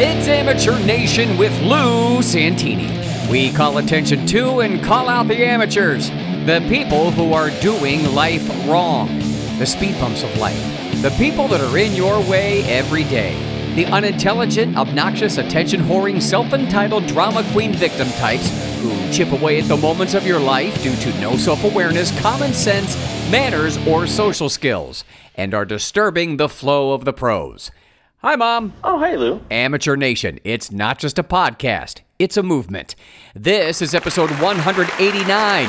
It's Amateur Nation with Lou Santini. We call attention to and call out the amateurs, the people who are doing life wrong, the speed bumps of life, the people that are in your way every day, the unintelligent, obnoxious, attention whoring, self entitled drama queen victim types who chip away at the moments of your life due to no self awareness, common sense, manners, or social skills, and are disturbing the flow of the pros. Hi, Mom. Oh, hey, Lou. Amateur Nation, it's not just a podcast, it's a movement. This is episode 189.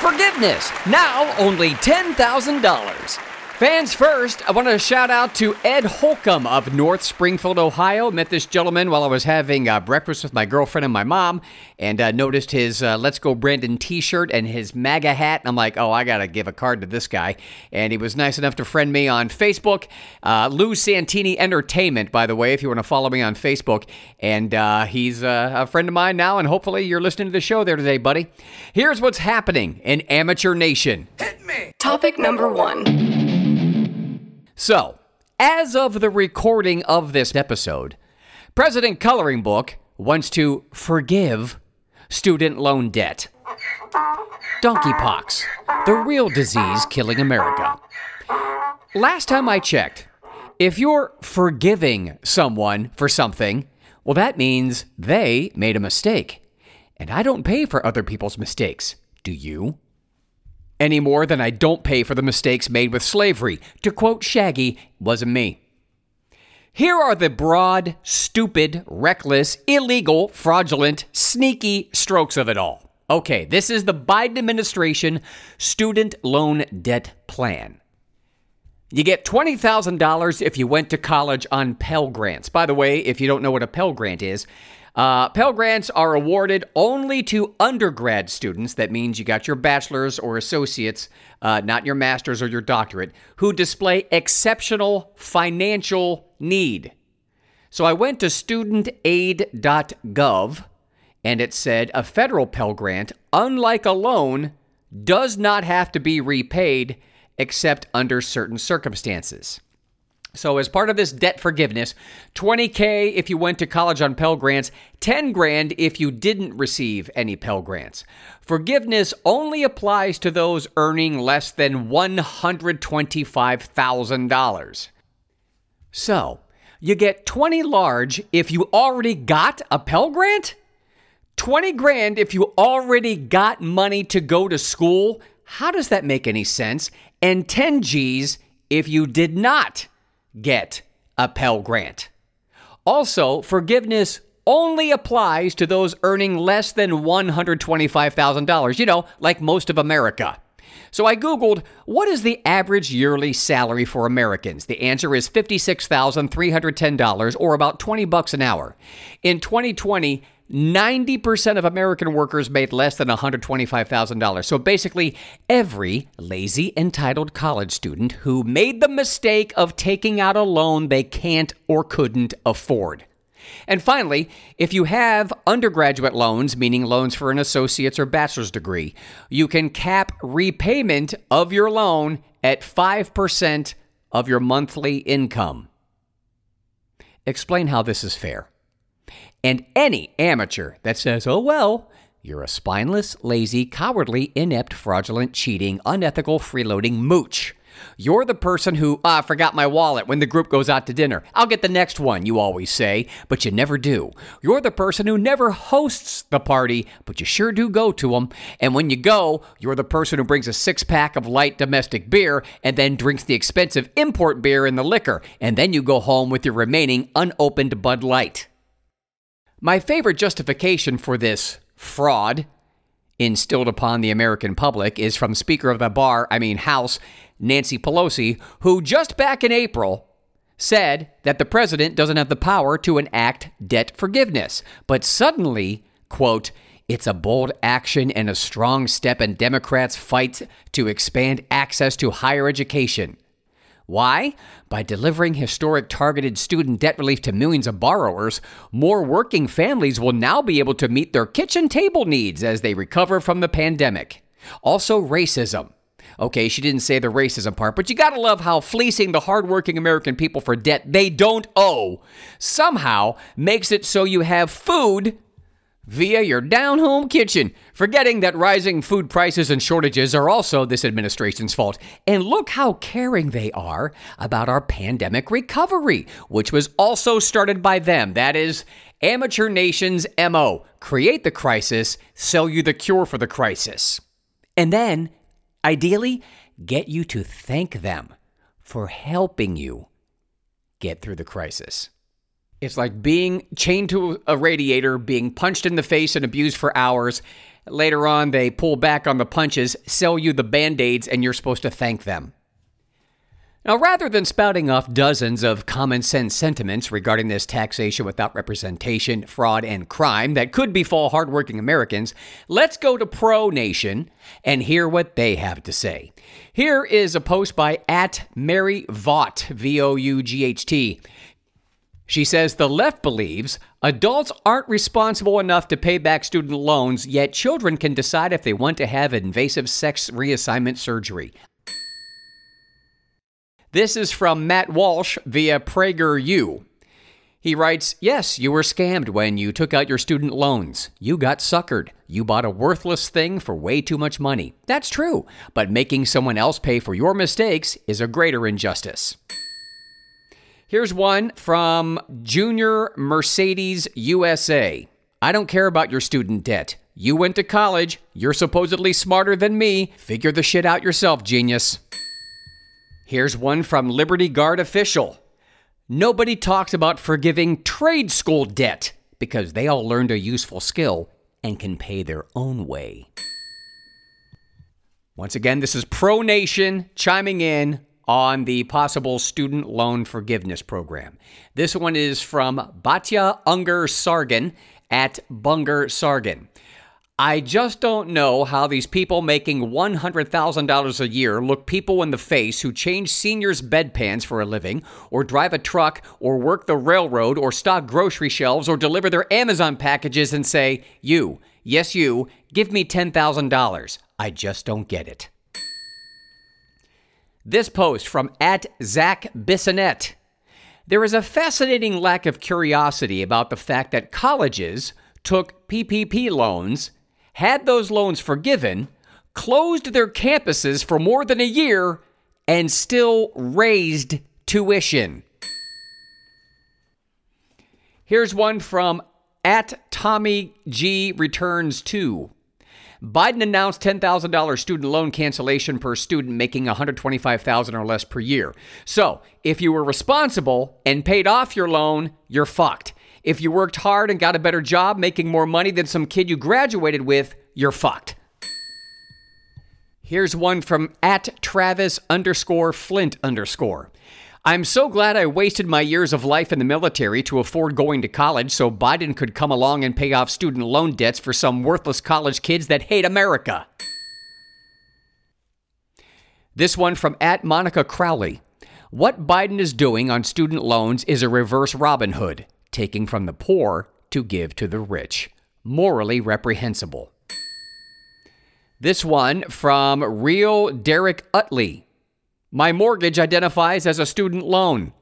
Forgiveness, now only $10,000. Fans first, I want to shout out to Ed Holcomb of North Springfield, Ohio. Met this gentleman while I was having uh, breakfast with my girlfriend and my mom, and uh, noticed his uh, Let's Go Brandon t shirt and his MAGA hat. I'm like, oh, I got to give a card to this guy. And he was nice enough to friend me on Facebook. Uh, Lou Santini Entertainment, by the way, if you want to follow me on Facebook. And uh, he's uh, a friend of mine now, and hopefully you're listening to the show there today, buddy. Here's what's happening in Amateur Nation. Topic number one. So, as of the recording of this episode, President Coloring Book wants to forgive student loan debt. Donkeypox, the real disease killing America. Last time I checked, if you're forgiving someone for something, well, that means they made a mistake. And I don't pay for other people's mistakes. Do you? Any more than I don't pay for the mistakes made with slavery. To quote Shaggy, wasn't me. Here are the broad, stupid, reckless, illegal, fraudulent, sneaky strokes of it all. Okay, this is the Biden administration student loan debt plan. You get $20,000 if you went to college on Pell Grants. By the way, if you don't know what a Pell Grant is, uh, Pell Grants are awarded only to undergrad students. That means you got your bachelor's or associates, uh, not your master's or your doctorate, who display exceptional financial need. So I went to studentaid.gov and it said a federal Pell Grant, unlike a loan, does not have to be repaid except under certain circumstances. So, as part of this debt forgiveness, 20K if you went to college on Pell Grants, 10 grand if you didn't receive any Pell Grants. Forgiveness only applies to those earning less than $125,000. So, you get 20 large if you already got a Pell Grant? 20 grand if you already got money to go to school? How does that make any sense? And 10 G's if you did not get a Pell Grant. Also, forgiveness only applies to those earning less than $125,000, you know, like most of America. So I Googled, what is the average yearly salary for Americans? The answer is $56,310 or about 20 bucks an hour. In 2020, 90% of American workers made less than $125,000. So basically, every lazy, entitled college student who made the mistake of taking out a loan they can't or couldn't afford. And finally, if you have undergraduate loans, meaning loans for an associate's or bachelor's degree, you can cap repayment of your loan at 5% of your monthly income. Explain how this is fair. And any amateur that says, oh, well, you're a spineless, lazy, cowardly, inept, fraudulent, cheating, unethical, freeloading mooch. You're the person who, ah, forgot my wallet when the group goes out to dinner. I'll get the next one, you always say, but you never do. You're the person who never hosts the party, but you sure do go to them. And when you go, you're the person who brings a six pack of light domestic beer and then drinks the expensive import beer in the liquor. And then you go home with your remaining unopened Bud Light. My favorite justification for this fraud instilled upon the American public is from Speaker of the Bar, I mean House, Nancy Pelosi, who just back in April said that the president doesn't have the power to enact debt forgiveness. But suddenly, quote, it's a bold action and a strong step in Democrats' fight to expand access to higher education. Why? By delivering historic targeted student debt relief to millions of borrowers, more working families will now be able to meet their kitchen table needs as they recover from the pandemic. Also, racism. Okay, she didn't say the racism part, but you gotta love how fleecing the hardworking American people for debt they don't owe somehow makes it so you have food via your down home kitchen, forgetting that rising food prices and shortages are also this administration's fault. And look how caring they are about our pandemic recovery, which was also started by them. That is, Amateur Nation's MO create the crisis, sell you the cure for the crisis. And then, ideally, get you to thank them for helping you get through the crisis. It's like being chained to a radiator, being punched in the face and abused for hours. Later on, they pull back on the punches, sell you the band aids, and you're supposed to thank them. Now, rather than spouting off dozens of common sense sentiments regarding this taxation without representation, fraud, and crime that could befall hardworking Americans, let's go to Pro Nation and hear what they have to say. Here is a post by at Mary Vought, V O U G H T. She says the left believes adults aren't responsible enough to pay back student loans, yet children can decide if they want to have invasive sex reassignment surgery. This is from Matt Walsh via PragerU. He writes, Yes, you were scammed when you took out your student loans. You got suckered. You bought a worthless thing for way too much money. That's true, but making someone else pay for your mistakes is a greater injustice. Here's one from Junior Mercedes USA. I don't care about your student debt. You went to college. You're supposedly smarter than me. Figure the shit out yourself, genius. Here's one from Liberty Guard official. Nobody talks about forgiving trade school debt because they all learned a useful skill and can pay their own way. Once again, this is Pro Nation chiming in on the possible student loan forgiveness program. This one is from Batya Ungar-Sargon at Bunger Sargan. I just don't know how these people making $100,000 a year look people in the face who change seniors' bedpans for a living, or drive a truck, or work the railroad, or stock grocery shelves, or deliver their Amazon packages and say, You, yes, you, give me $10,000. I just don't get it. This post from at Zach Bissonnette. There is a fascinating lack of curiosity about the fact that colleges took PPP loans, had those loans forgiven, closed their campuses for more than a year, and still raised tuition. Here's one from at Tommy G Returns 2. Biden announced $10,000 student loan cancellation per student making 125,000 or less per year. So, if you were responsible and paid off your loan, you're fucked. If you worked hard and got a better job making more money than some kid you graduated with, you're fucked. Here's one from at Travis underscore Flint underscore. I'm so glad I wasted my years of life in the military to afford going to college so Biden could come along and pay off student loan debts for some worthless college kids that hate America. This one from at Monica Crowley. What Biden is doing on student loans is a reverse Robin Hood, taking from the poor to give to the rich. Morally reprehensible. This one from Real Derek Utley. My mortgage identifies as a student loan.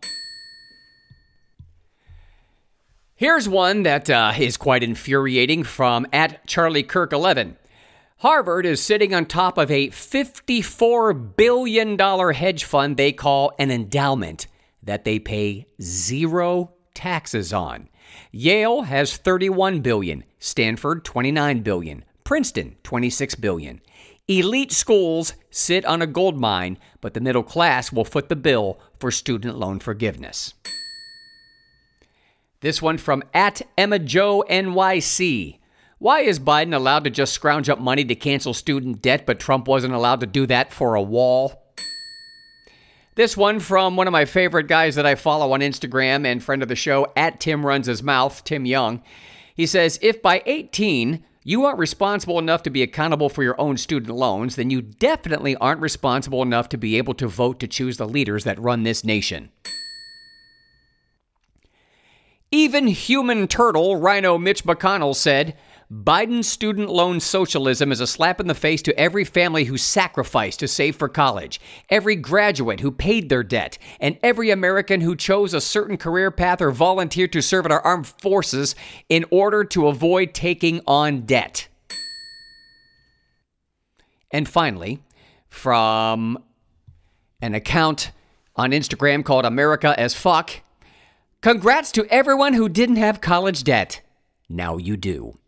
Here's one that uh, is quite infuriating from at Charlie Kirk 11. Harvard is sitting on top of a $54 billion hedge fund they call an endowment that they pay zero taxes on. Yale has 31 billion, Stanford 29 billion, Princeton 26 billion. Elite schools sit on a gold mine, but the middle class will foot the bill for student loan forgiveness. This one from at Emma Joe NYC. Why is Biden allowed to just scrounge up money to cancel student debt, but Trump wasn't allowed to do that for a wall? This one from one of my favorite guys that I follow on Instagram and friend of the show, at Tim Runs His Mouth, Tim Young. He says, If by 18 you aren't responsible enough to be accountable for your own student loans, then you definitely aren't responsible enough to be able to vote to choose the leaders that run this nation. Even human turtle RINO Mitch McConnell said, Biden's student loan socialism is a slap in the face to every family who sacrificed to save for college, every graduate who paid their debt, and every American who chose a certain career path or volunteered to serve in our armed forces in order to avoid taking on debt. And finally, from an account on Instagram called America as Fuck, congrats to everyone who didn't have college debt. Now you do.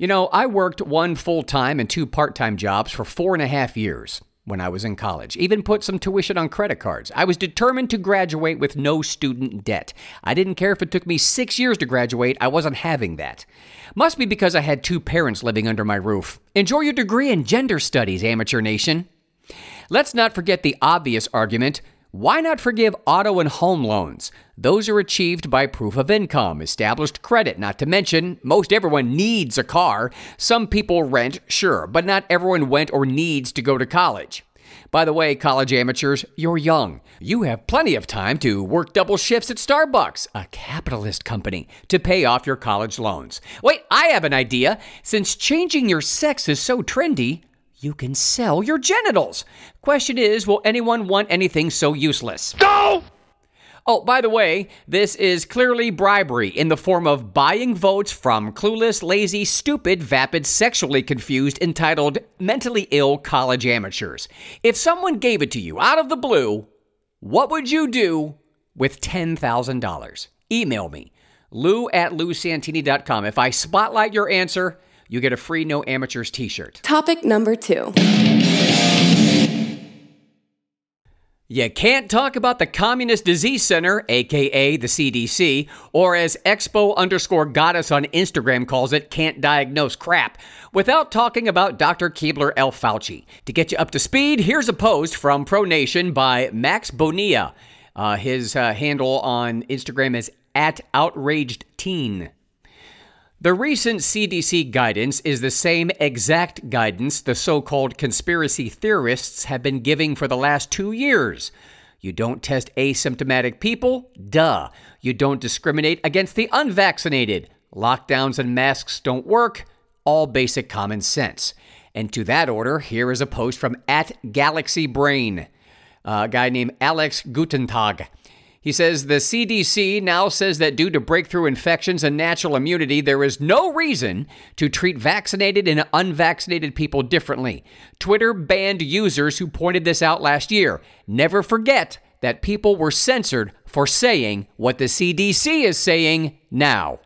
You know, I worked one full time and two part time jobs for four and a half years when I was in college, even put some tuition on credit cards. I was determined to graduate with no student debt. I didn't care if it took me six years to graduate, I wasn't having that. Must be because I had two parents living under my roof. Enjoy your degree in gender studies, amateur nation. Let's not forget the obvious argument why not forgive auto and home loans? Those are achieved by proof of income, established credit, not to mention, most everyone needs a car. Some people rent, sure, but not everyone went or needs to go to college. By the way, college amateurs, you're young. You have plenty of time to work double shifts at Starbucks, a capitalist company, to pay off your college loans. Wait, I have an idea. Since changing your sex is so trendy, you can sell your genitals. Question is, will anyone want anything so useless? No! Oh, by the way, this is clearly bribery in the form of buying votes from clueless, lazy, stupid, vapid, sexually confused, entitled, mentally ill college amateurs. If someone gave it to you out of the blue, what would you do with $10,000? Email me, lou at lousantini.com. If I spotlight your answer, you get a free No Amateurs t shirt. Topic number two. You can't talk about the Communist Disease Center, aka the CDC, or as Expo underscore goddess on Instagram calls it, can't diagnose crap, without talking about Dr. Keebler L. Fauci. To get you up to speed, here's a post from ProNation by Max Bonilla. Uh, his uh, handle on Instagram is at outraged teen. The recent CDC guidance is the same exact guidance the so called conspiracy theorists have been giving for the last two years. You don't test asymptomatic people? Duh. You don't discriminate against the unvaccinated. Lockdowns and masks don't work. All basic common sense. And to that order, here is a post from at Galaxy Brain, a guy named Alex Gutentag. He says the CDC now says that due to breakthrough infections and natural immunity, there is no reason to treat vaccinated and unvaccinated people differently. Twitter banned users who pointed this out last year. Never forget that people were censored for saying what the CDC is saying now.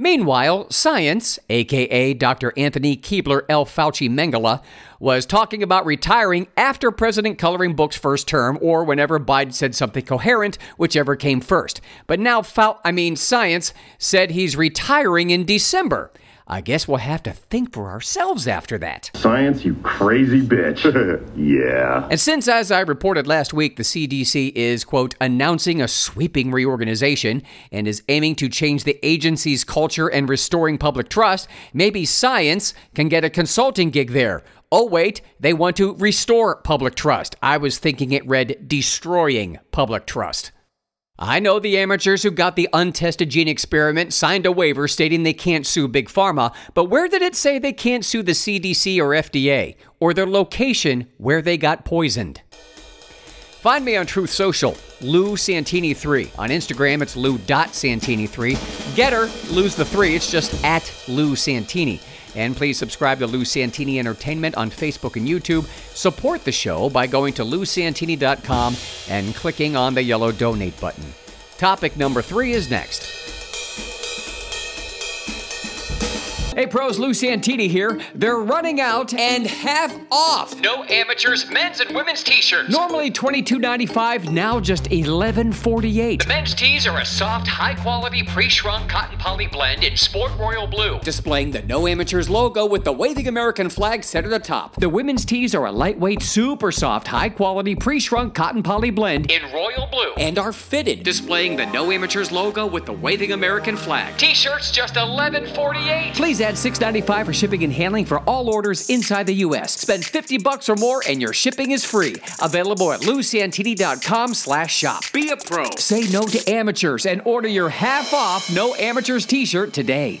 Meanwhile, science, aka Dr. Anthony Keebler L. Fauci Mengele, was talking about retiring after President coloring book's first term or whenever Biden said something coherent, whichever came first. But now, Fau- I mean, science said he's retiring in December. I guess we'll have to think for ourselves after that. Science, you crazy bitch. yeah. And since, as I reported last week, the CDC is, quote, announcing a sweeping reorganization and is aiming to change the agency's culture and restoring public trust, maybe science can get a consulting gig there. Oh, wait, they want to restore public trust. I was thinking it read destroying public trust. I know the amateurs who got the untested gene experiment signed a waiver stating they can't sue Big Pharma, but where did it say they can't sue the CDC or FDA, or their location where they got poisoned? Find me on Truth Social, Lou Santini3. On Instagram, it's lou.santini3. Gettr, lose the three, it's just at Lou Santini. And please subscribe to Lou Santini Entertainment on Facebook and YouTube. Support the show by going to lousantini.com and clicking on the yellow donate button. Topic number three is next. Hey pros, Lou Santini here. They're running out and half off. No amateurs, men's and women's t-shirts. Normally $22.95, now just $11.48. The men's tees are a soft, high-quality pre-shrunk cotton poly blend in sport royal blue. Displaying the No Amateurs logo with the waving American flag set at the top. The women's tees are a lightweight, super soft, high quality pre shrunk cotton poly blend in royal blue and are fitted, displaying the No Amateurs logo with the waving American flag. T-shirts just $11.48. Please add $6.95 for shipping and handling for all orders inside the U.S. Spend 50 bucks or more and your shipping is free. Available at lousantini.com slash shop. Be a pro. Say no to amateurs and order your half off No Amateurs t-shirt today.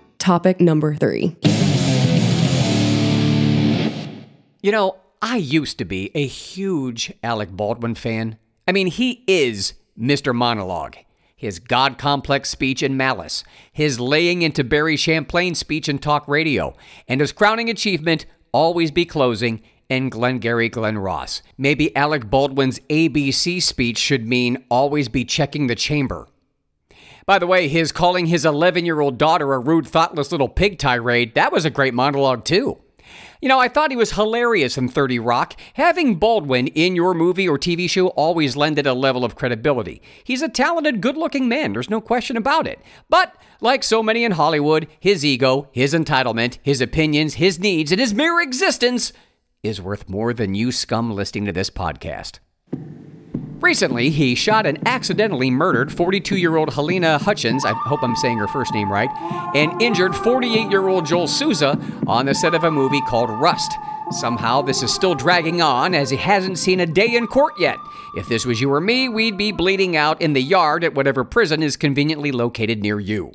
Topic number three. You know, I used to be a huge Alec Baldwin fan. I mean, he is Mr. Monologue. His God complex speech in Malice, his laying into Barry Champlain speech in talk radio, and his crowning achievement, Always Be Closing, in Glengarry Glen Ross. Maybe Alec Baldwin's ABC speech should mean always be checking the chamber. By the way, his calling his 11 year old daughter a rude, thoughtless little pig tirade, that was a great monologue, too. You know, I thought he was hilarious in 30 Rock. Having Baldwin in your movie or TV show always lended a level of credibility. He's a talented, good looking man, there's no question about it. But, like so many in Hollywood, his ego, his entitlement, his opinions, his needs, and his mere existence is worth more than you scum listening to this podcast. Recently, he shot and accidentally murdered 42 year old Helena Hutchins, I hope I'm saying her first name right, and injured 48 year old Joel Souza on the set of a movie called Rust. Somehow, this is still dragging on as he hasn't seen a day in court yet. If this was you or me, we'd be bleeding out in the yard at whatever prison is conveniently located near you.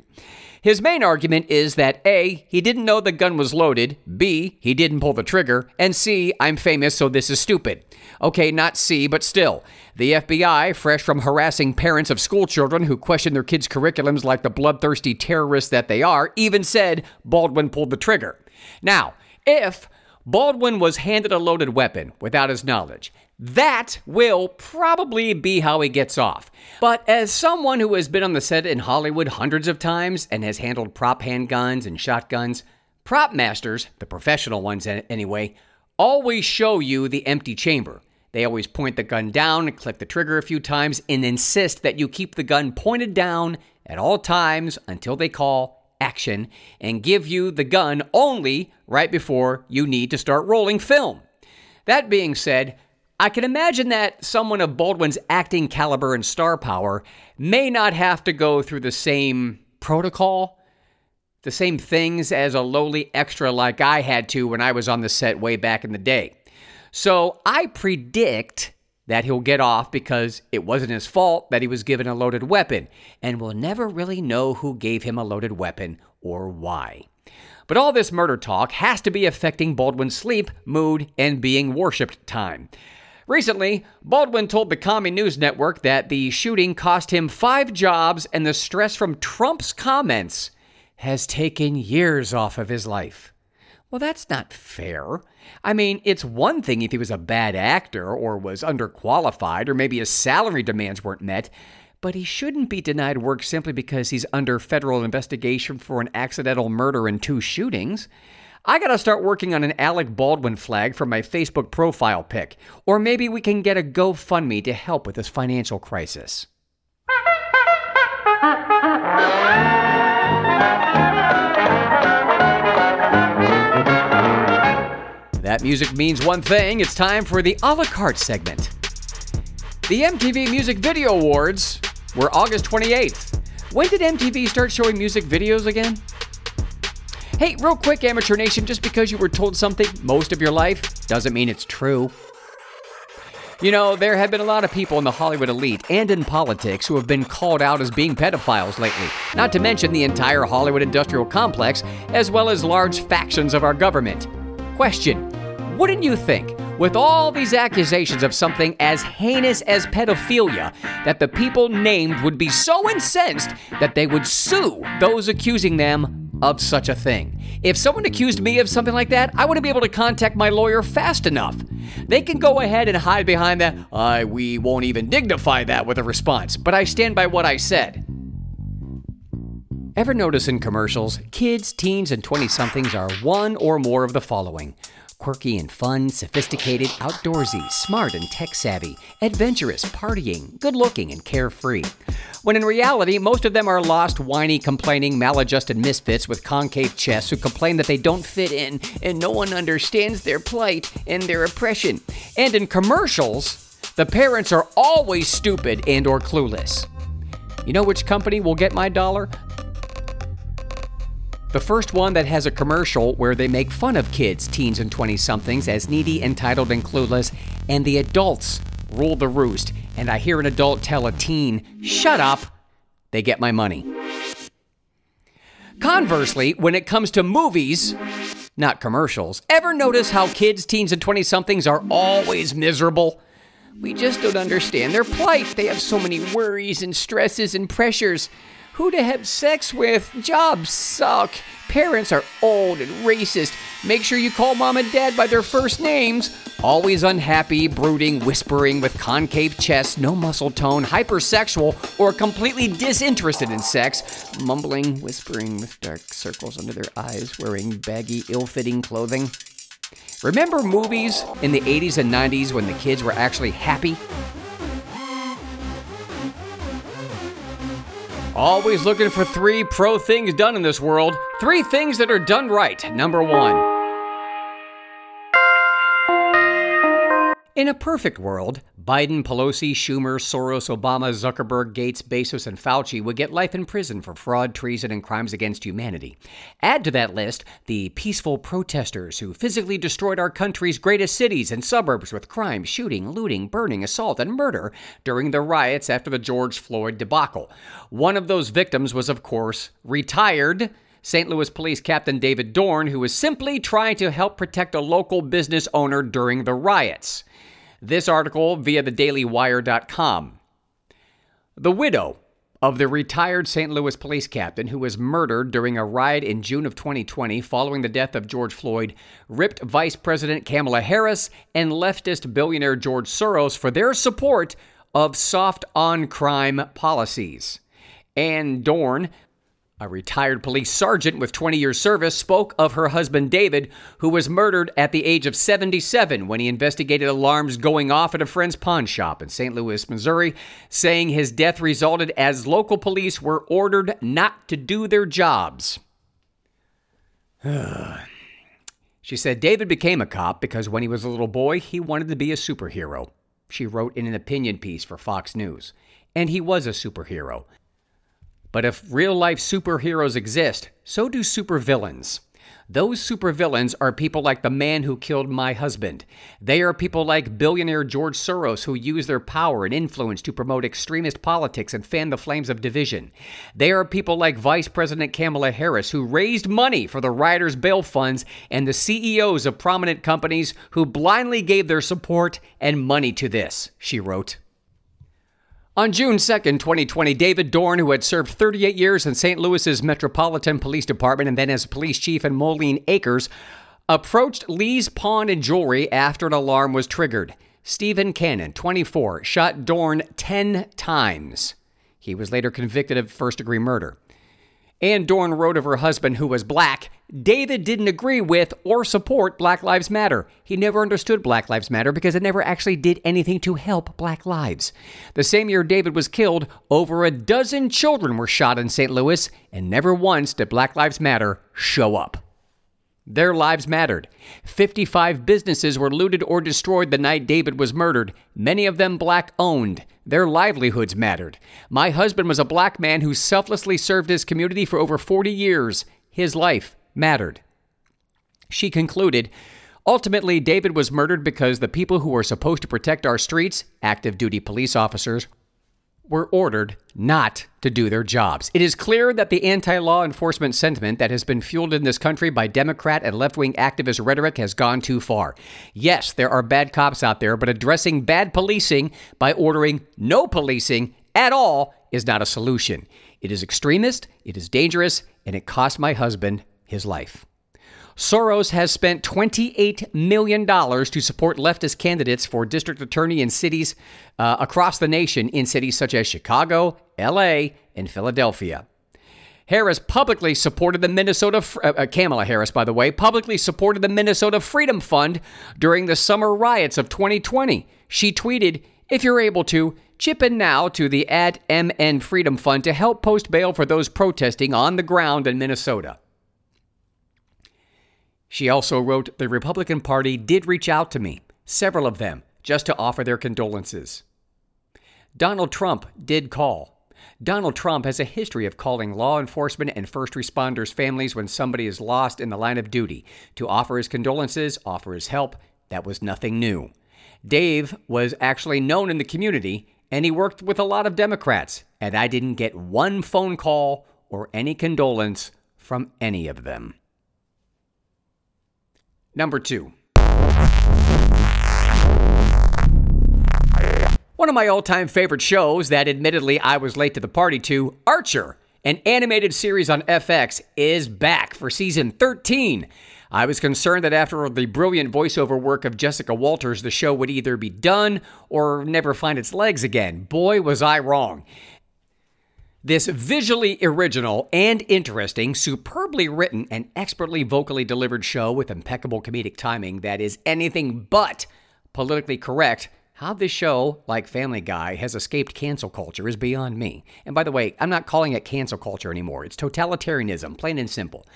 His main argument is that A, he didn't know the gun was loaded, B, he didn't pull the trigger, and C, I'm famous, so this is stupid. Okay, not C, but still. The FBI, fresh from harassing parents of schoolchildren who question their kids' curriculums like the bloodthirsty terrorists that they are, even said Baldwin pulled the trigger. Now, if Baldwin was handed a loaded weapon without his knowledge, that will probably be how he gets off. But as someone who has been on the set in Hollywood hundreds of times and has handled prop handguns and shotguns, prop masters, the professional ones anyway, always show you the empty chamber. They always point the gun down and click the trigger a few times and insist that you keep the gun pointed down at all times until they call action and give you the gun only right before you need to start rolling film. That being said, I can imagine that someone of Baldwin's acting caliber and star power may not have to go through the same protocol, the same things as a lowly extra like I had to when I was on the set way back in the day. So I predict that he'll get off because it wasn't his fault that he was given a loaded weapon, and we'll never really know who gave him a loaded weapon or why. But all this murder talk has to be affecting Baldwin's sleep, mood, and being worshipped time. Recently, Baldwin told the Commie News Network that the shooting cost him five jobs and the stress from Trump's comments has taken years off of his life. Well, that's not fair. I mean, it's one thing if he was a bad actor or was underqualified or maybe his salary demands weren't met, but he shouldn't be denied work simply because he's under federal investigation for an accidental murder and two shootings. I gotta start working on an Alec Baldwin flag for my Facebook profile pic, or maybe we can get a GoFundMe to help with this financial crisis. That music means one thing it's time for the a la carte segment. The MTV Music Video Awards were August 28th. When did MTV start showing music videos again? Hey, real quick, Amateur Nation, just because you were told something most of your life doesn't mean it's true. You know, there have been a lot of people in the Hollywood elite and in politics who have been called out as being pedophiles lately, not to mention the entire Hollywood industrial complex, as well as large factions of our government. Question Wouldn't you think, with all these accusations of something as heinous as pedophilia, that the people named would be so incensed that they would sue those accusing them of such a thing. If someone accused me of something like that, I wouldn't be able to contact my lawyer fast enough. They can go ahead and hide behind that, I we won't even dignify that with a response, but I stand by what I said. Ever notice in commercials, kids, teens, and 20 somethings are one or more of the following quirky and fun, sophisticated, outdoorsy, smart and tech savvy, adventurous, partying, good looking, and carefree when in reality, most of them are lost, whiny, complaining, maladjusted misfits with concave chests who complain that they don't fit in and no one understands their plight and their oppression. And in commercials, the parents are always stupid and or clueless. You know which company will get my dollar? The first one that has a commercial where they make fun of kids, teens, and 20 somethings as needy, entitled, and clueless, and the adults rule the roost and I hear an adult tell a teen, shut up, they get my money. Conversely, when it comes to movies, not commercials, ever notice how kids, teens, and 20 somethings are always miserable? We just don't understand their plight. They have so many worries and stresses and pressures. Who to have sex with? Jobs suck. Parents are old and racist. Make sure you call mom and dad by their first names. Always unhappy, brooding, whispering with concave chest, no muscle tone, hypersexual, or completely disinterested in sex. Mumbling, whispering with dark circles under their eyes, wearing baggy, ill fitting clothing. Remember movies in the 80s and 90s when the kids were actually happy? Always looking for three pro things done in this world. Three things that are done right. Number one. In a perfect world, Biden, Pelosi, Schumer, Soros, Obama, Zuckerberg, Gates, Bezos, and Fauci would get life in prison for fraud, treason, and crimes against humanity. Add to that list the peaceful protesters who physically destroyed our country's greatest cities and suburbs with crime, shooting, looting, burning, assault, and murder during the riots after the George Floyd debacle. One of those victims was, of course, retired. St. Louis Police Captain David Dorn, who was simply trying to help protect a local business owner during the riots. This article via thedailywire.com. The widow of the retired St. Louis police captain who was murdered during a riot in June of 2020 following the death of George Floyd ripped Vice President Kamala Harris and leftist billionaire George Soros for their support of soft on crime policies. Ann Dorn a retired police sergeant with 20 years service spoke of her husband David, who was murdered at the age of 77 when he investigated alarms going off at a friend's pawn shop in St. Louis, Missouri, saying his death resulted as local police were ordered not to do their jobs. she said David became a cop because when he was a little boy, he wanted to be a superhero. She wrote in an opinion piece for Fox News. And he was a superhero. But if real life superheroes exist, so do supervillains. Those supervillains are people like the man who killed my husband. They are people like billionaire George Soros who use their power and influence to promote extremist politics and fan the flames of division. They are people like Vice President Kamala Harris who raised money for the rioters' bail funds and the CEOs of prominent companies who blindly gave their support and money to this, she wrote. On June 2, 2020, David Dorn, who had served 38 years in St. Louis's Metropolitan Police Department and then as police chief in Moline Acres, approached Lee's Pawn and Jewelry after an alarm was triggered. Stephen Cannon, 24, shot Dorn 10 times. He was later convicted of first degree murder. Ann Dorn wrote of her husband, who was black, David didn't agree with or support Black Lives Matter. He never understood Black Lives Matter because it never actually did anything to help black lives. The same year David was killed, over a dozen children were shot in St. Louis, and never once did Black Lives Matter show up. Their lives mattered. 55 businesses were looted or destroyed the night David was murdered, many of them black owned. Their livelihoods mattered. My husband was a black man who selflessly served his community for over 40 years. His life mattered. She concluded Ultimately, David was murdered because the people who were supposed to protect our streets, active duty police officers, were ordered not to do their jobs. It is clear that the anti law enforcement sentiment that has been fueled in this country by Democrat and left wing activist rhetoric has gone too far. Yes, there are bad cops out there, but addressing bad policing by ordering no policing at all is not a solution. It is extremist, it is dangerous, and it cost my husband his life. Soros has spent $28 million to support leftist candidates for district attorney in cities uh, across the nation, in cities such as Chicago, LA, and Philadelphia. Harris publicly supported the Minnesota, uh, uh, Kamala Harris, by the way, publicly supported the Minnesota Freedom Fund during the summer riots of 2020. She tweeted, If you're able to, chip in now to the at MN Freedom Fund to help post bail for those protesting on the ground in Minnesota. She also wrote The Republican Party did reach out to me, several of them, just to offer their condolences. Donald Trump did call. Donald Trump has a history of calling law enforcement and first responders' families when somebody is lost in the line of duty to offer his condolences, offer his help. That was nothing new. Dave was actually known in the community, and he worked with a lot of Democrats, and I didn't get one phone call or any condolence from any of them. Number two. One of my all time favorite shows that admittedly I was late to the party to, Archer, an animated series on FX, is back for season 13. I was concerned that after the brilliant voiceover work of Jessica Walters, the show would either be done or never find its legs again. Boy, was I wrong. This visually original and interesting, superbly written, and expertly vocally delivered show with impeccable comedic timing that is anything but politically correct. How this show, like Family Guy, has escaped cancel culture is beyond me. And by the way, I'm not calling it cancel culture anymore. It's totalitarianism, plain and simple.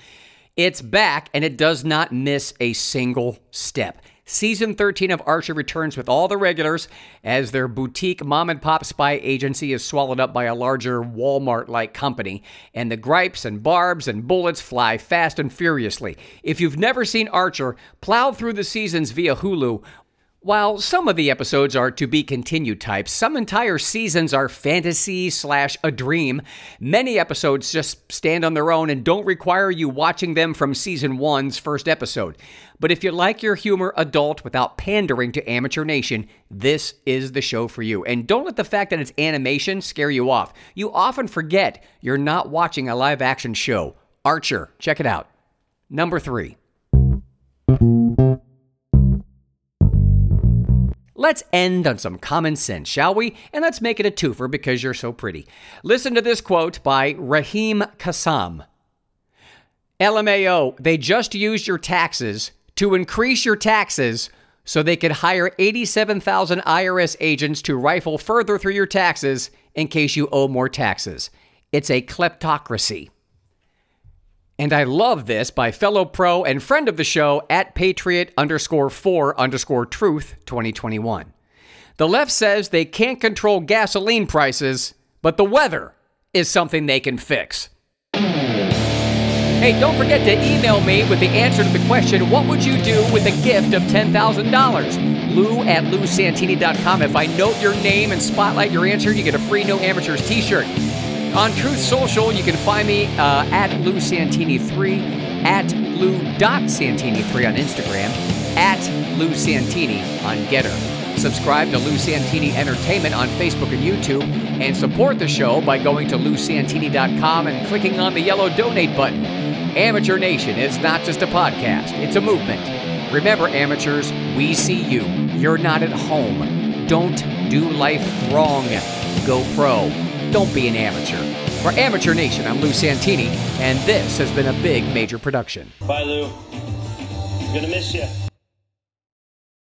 It's back and it does not miss a single step. Season 13 of Archer returns with all the regulars as their boutique mom and pop spy agency is swallowed up by a larger Walmart like company, and the gripes and barbs and bullets fly fast and furiously. If you've never seen Archer, plow through the seasons via Hulu while some of the episodes are to be continued types, some entire seasons are fantasy slash a dream. Many episodes just stand on their own and don't require you watching them from season one's first episode. But if you like your humor adult without pandering to Amateur Nation, this is the show for you. And don't let the fact that it's animation scare you off. You often forget you're not watching a live action show. Archer, check it out. Number three. Let's end on some common sense, shall we? And let's make it a twofer because you're so pretty. Listen to this quote by Raheem Kassam. LMAO, they just used your taxes to increase your taxes so they could hire 87,000 IRS agents to rifle further through your taxes in case you owe more taxes. It's a kleptocracy. And I love this by fellow pro and friend of the show at patriot underscore four underscore truth 2021. The left says they can't control gasoline prices, but the weather is something they can fix. Hey, don't forget to email me with the answer to the question what would you do with a gift of $10,000? Lou at lousantini.com. If I note your name and spotlight your answer, you get a free No Amateurs t shirt. On Truth Social, you can find me uh, at Lou Santini3, at Lou.Santini3 on Instagram, at Lou Santini on Gettr. Subscribe to Lou Santini Entertainment on Facebook and YouTube, and support the show by going to lousantini.com and clicking on the yellow donate button. Amateur Nation is not just a podcast, it's a movement. Remember, amateurs, we see you. You're not at home. Don't do life wrong. Go pro. Don't be an amateur. For Amateur Nation, I'm Lou Santini, and this has been a big major production. Bye, Lou. Gonna miss you.